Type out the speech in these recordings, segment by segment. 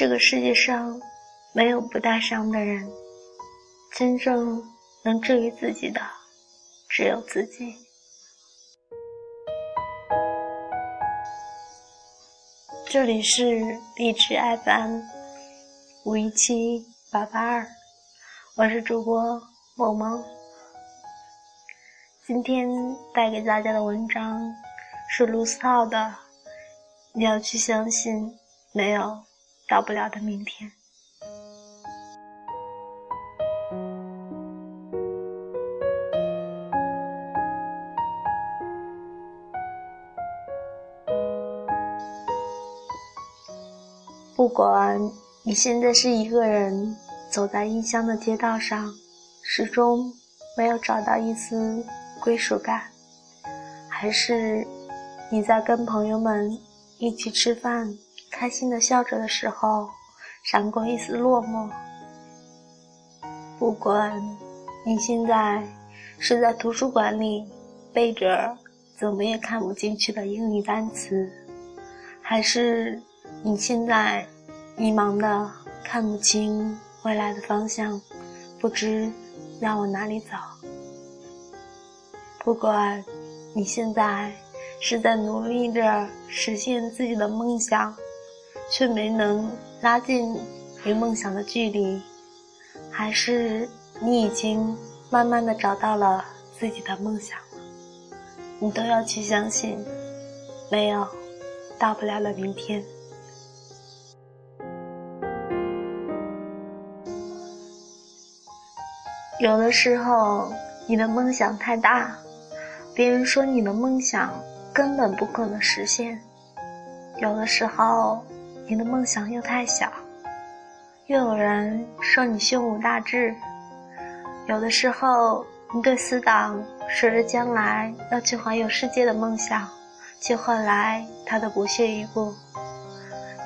这个世界上没有不带伤的人，真正能治愈自己的只有自己。这里是荔枝 FM 五一七八八二，我是主播萌萌。今天带给大家的文章是卢思浩的《你要去相信没有到不了的明天》。不管你现在是一个人走在异乡的街道上，始终没有找到一丝归属感，还是你在跟朋友们一起吃饭，开心的笑着的时候，闪过一丝落寞。不管你现在是在图书馆里背着怎么也看不进去的英语单词，还是……你现在迷茫的看不清未来的方向，不知要往哪里走。不管你现在是在努力着实现自己的梦想，却没能拉近与梦想的距离，还是你已经慢慢的找到了自己的梦想，你都要去相信，没有到不了的明天。有的时候，你的梦想太大，别人说你的梦想根本不可能实现；有的时候，你的梦想又太小，又有人说你胸无大志；有的时候，你对死党说着将来要去环游世界的梦想，却换来他的不屑一顾。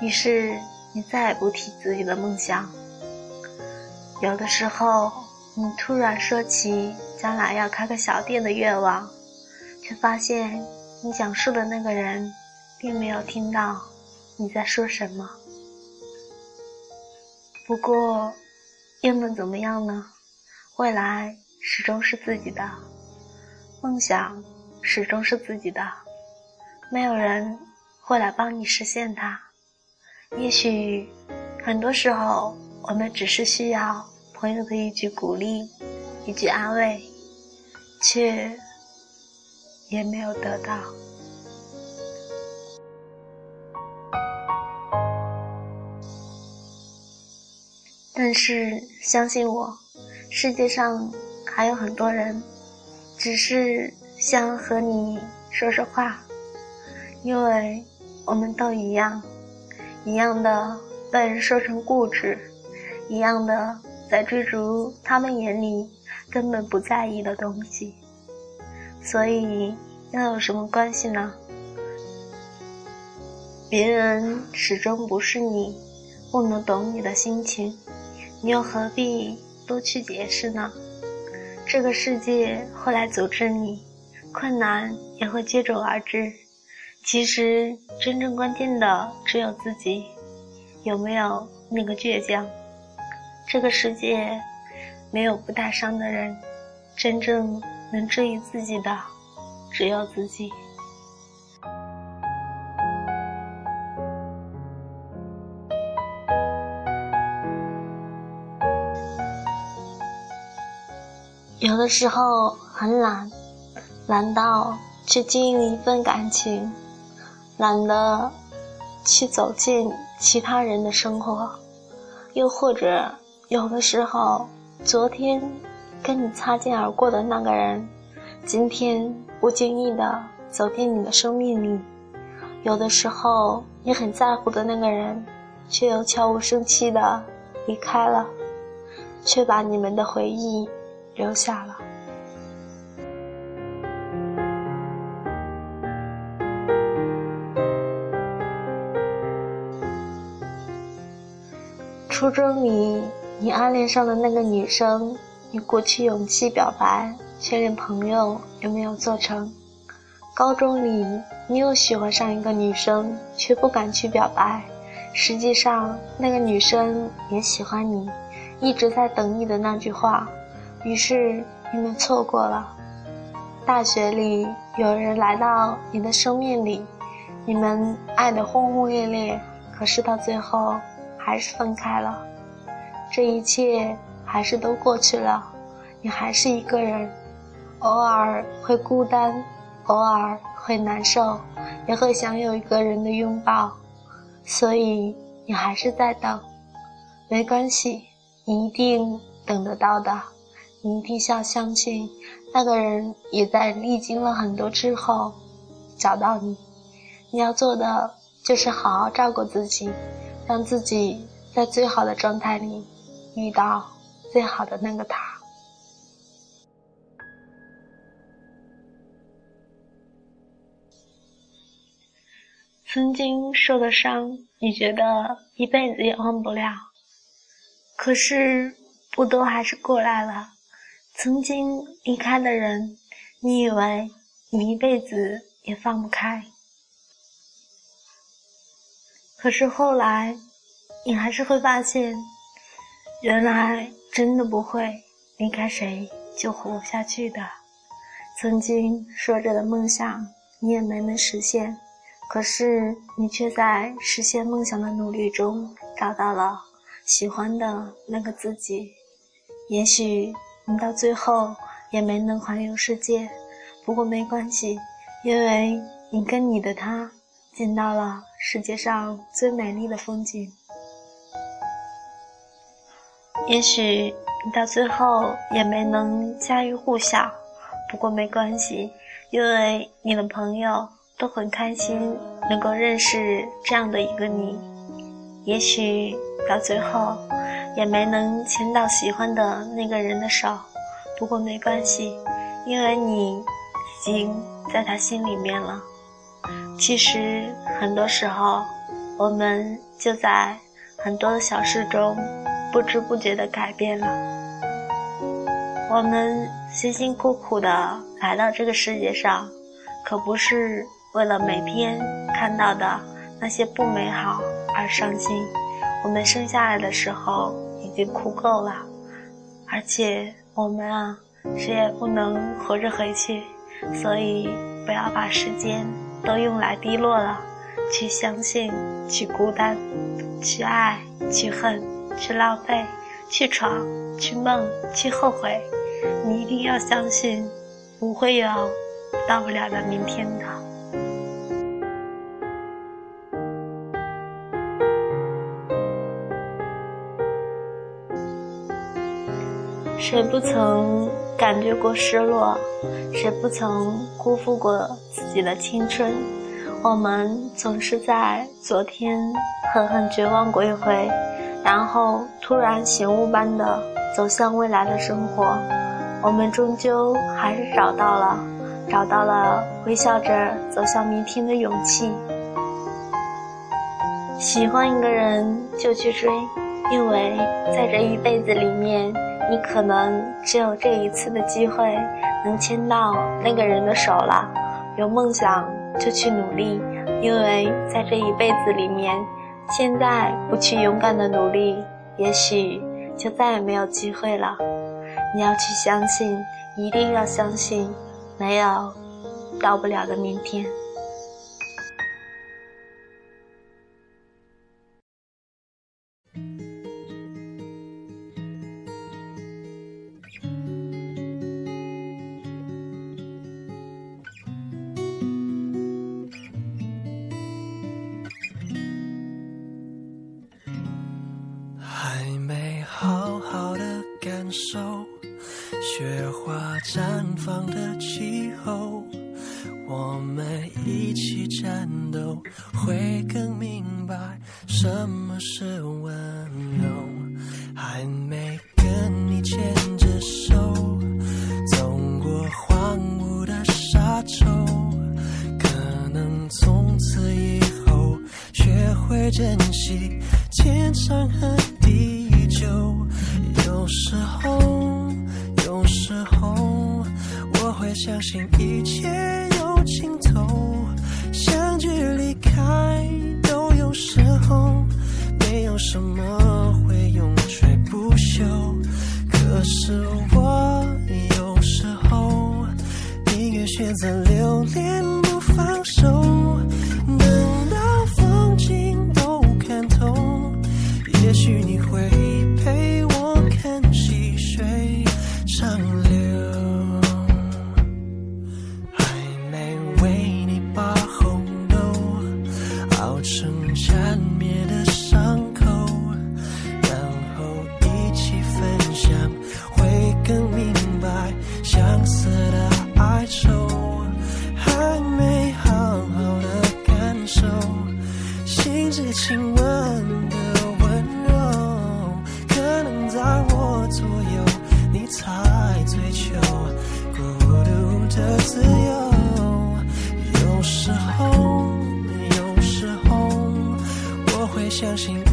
于是，你再也不提自己的梦想。有的时候。你突然说起将来要开个小店的愿望，却发现你讲述的那个人并没有听到你在说什么。不过，又能怎么样呢？未来始终是自己的，梦想始终是自己的，没有人会来帮你实现它。也许，很多时候我们只是需要。朋友的一句鼓励，一句安慰，却也没有得到。但是相信我，世界上还有很多人，只是想和你说说话，因为我们都一样，一样的被人说成固执，一样的。在追逐他们眼里根本不在意的东西，所以又有什么关系呢？别人始终不是你，不能懂你的心情，你又何必多去解释呢？这个世界会来阻止你，困难也会接踵而至。其实真正关键的只有自己，有没有那个倔强？这个世界没有不带伤的人，真正能治愈自己的只有自己。有的时候很懒，懒到去经营一份感情，懒得去走进其他人的生活，又或者。有的时候，昨天跟你擦肩而过的那个人，今天不经意的走进你的生命里；有的时候，你很在乎的那个人，却又悄无声息的离开了，却把你们的回忆留下了。初中里。你暗恋上的那个女生，你鼓起勇气表白，却连朋友也没有做成。高中里，你又喜欢上一个女生，却不敢去表白，实际上那个女生也喜欢你，一直在等你的那句话，于是你们错过了。大学里有人来到你的生命里，你们爱得轰轰烈烈，可是到最后还是分开了。这一切还是都过去了，你还是一个人，偶尔会孤单，偶尔会难受，也会想有一个人的拥抱，所以你还是在等。没关系，你一定等得到的，你一定要相信。那个人也在历经了很多之后找到你，你要做的就是好好照顾自己，让自己在最好的状态里遇到最好的那个他。曾经受的伤，你觉得一辈子也忘不了，可是不都还是过来了。曾经离开的人，你以为你一辈子也放不开，可是后来，你还是会发现，原来真的不会离开谁就活不下去的。曾经说着的梦想，你也没能实现，可是你却在实现梦想的努力中找到了喜欢的那个自己，也许。你到最后也没能环游世界，不过没关系，因为你跟你的他见到了世界上最美丽的风景。也许你到最后也没能家喻户晓，不过没关系，因为你的朋友都很开心能够认识这样的一个你。也许到最后。也没能牵到喜欢的那个人的手，不过没关系，因为你已经在他心里面了。其实很多时候，我们就在很多的小事中，不知不觉的改变了。我们辛辛苦苦的来到这个世界上，可不是为了每天看到的那些不美好而伤心。我们生下来的时候已经哭够了，而且我们啊，谁也不能活着回去，所以不要把时间都用来低落了。去相信，去孤单，去爱，去恨，去浪费，去闯，去梦，去后悔。你一定要相信，不会有到不了的明天的。谁不曾感觉过失落？谁不曾辜负过自己的青春？我们总是在昨天狠狠绝望过一回，然后突然醒悟般的走向未来的生活。我们终究还是找到了，找到了微笑着走向明天的勇气。喜欢一个人就去追，因为在这一辈子里面。你可能只有这一次的机会能牵到那个人的手了。有梦想就去努力，因为在这一辈子里面，现在不去勇敢的努力，也许就再也没有机会了。你要去相信，一定要相信，没有到不了的明天。手，雪花绽放的气候，我们一起战斗，会更明白什么是温柔。还没跟你牵着手，走过荒芜的沙洲，可能从此以后学会珍惜天长和地久。有时候，有时候，我会相信一切有尽头，相聚离开都有时候，没有什么会永垂不朽。可是我有时候宁愿选择成缠绵的伤口，然后一起分享，会更明白相思的哀愁。还没好好的感受心之亲吻的温柔，可能在我左右，你才追求孤独的自由。相信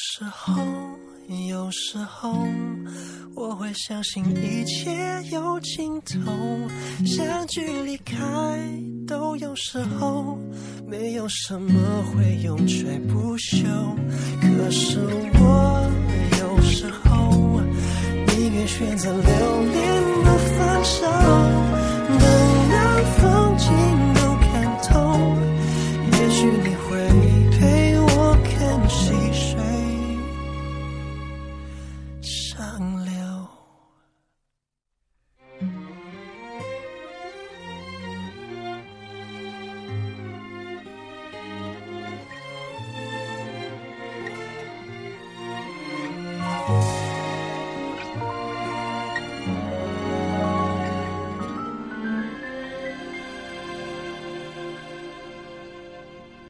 时候，有时候，我会相信一切有尽头，相聚离开都有时候，没有什么会永垂不朽。可是我有时候宁愿选择留恋不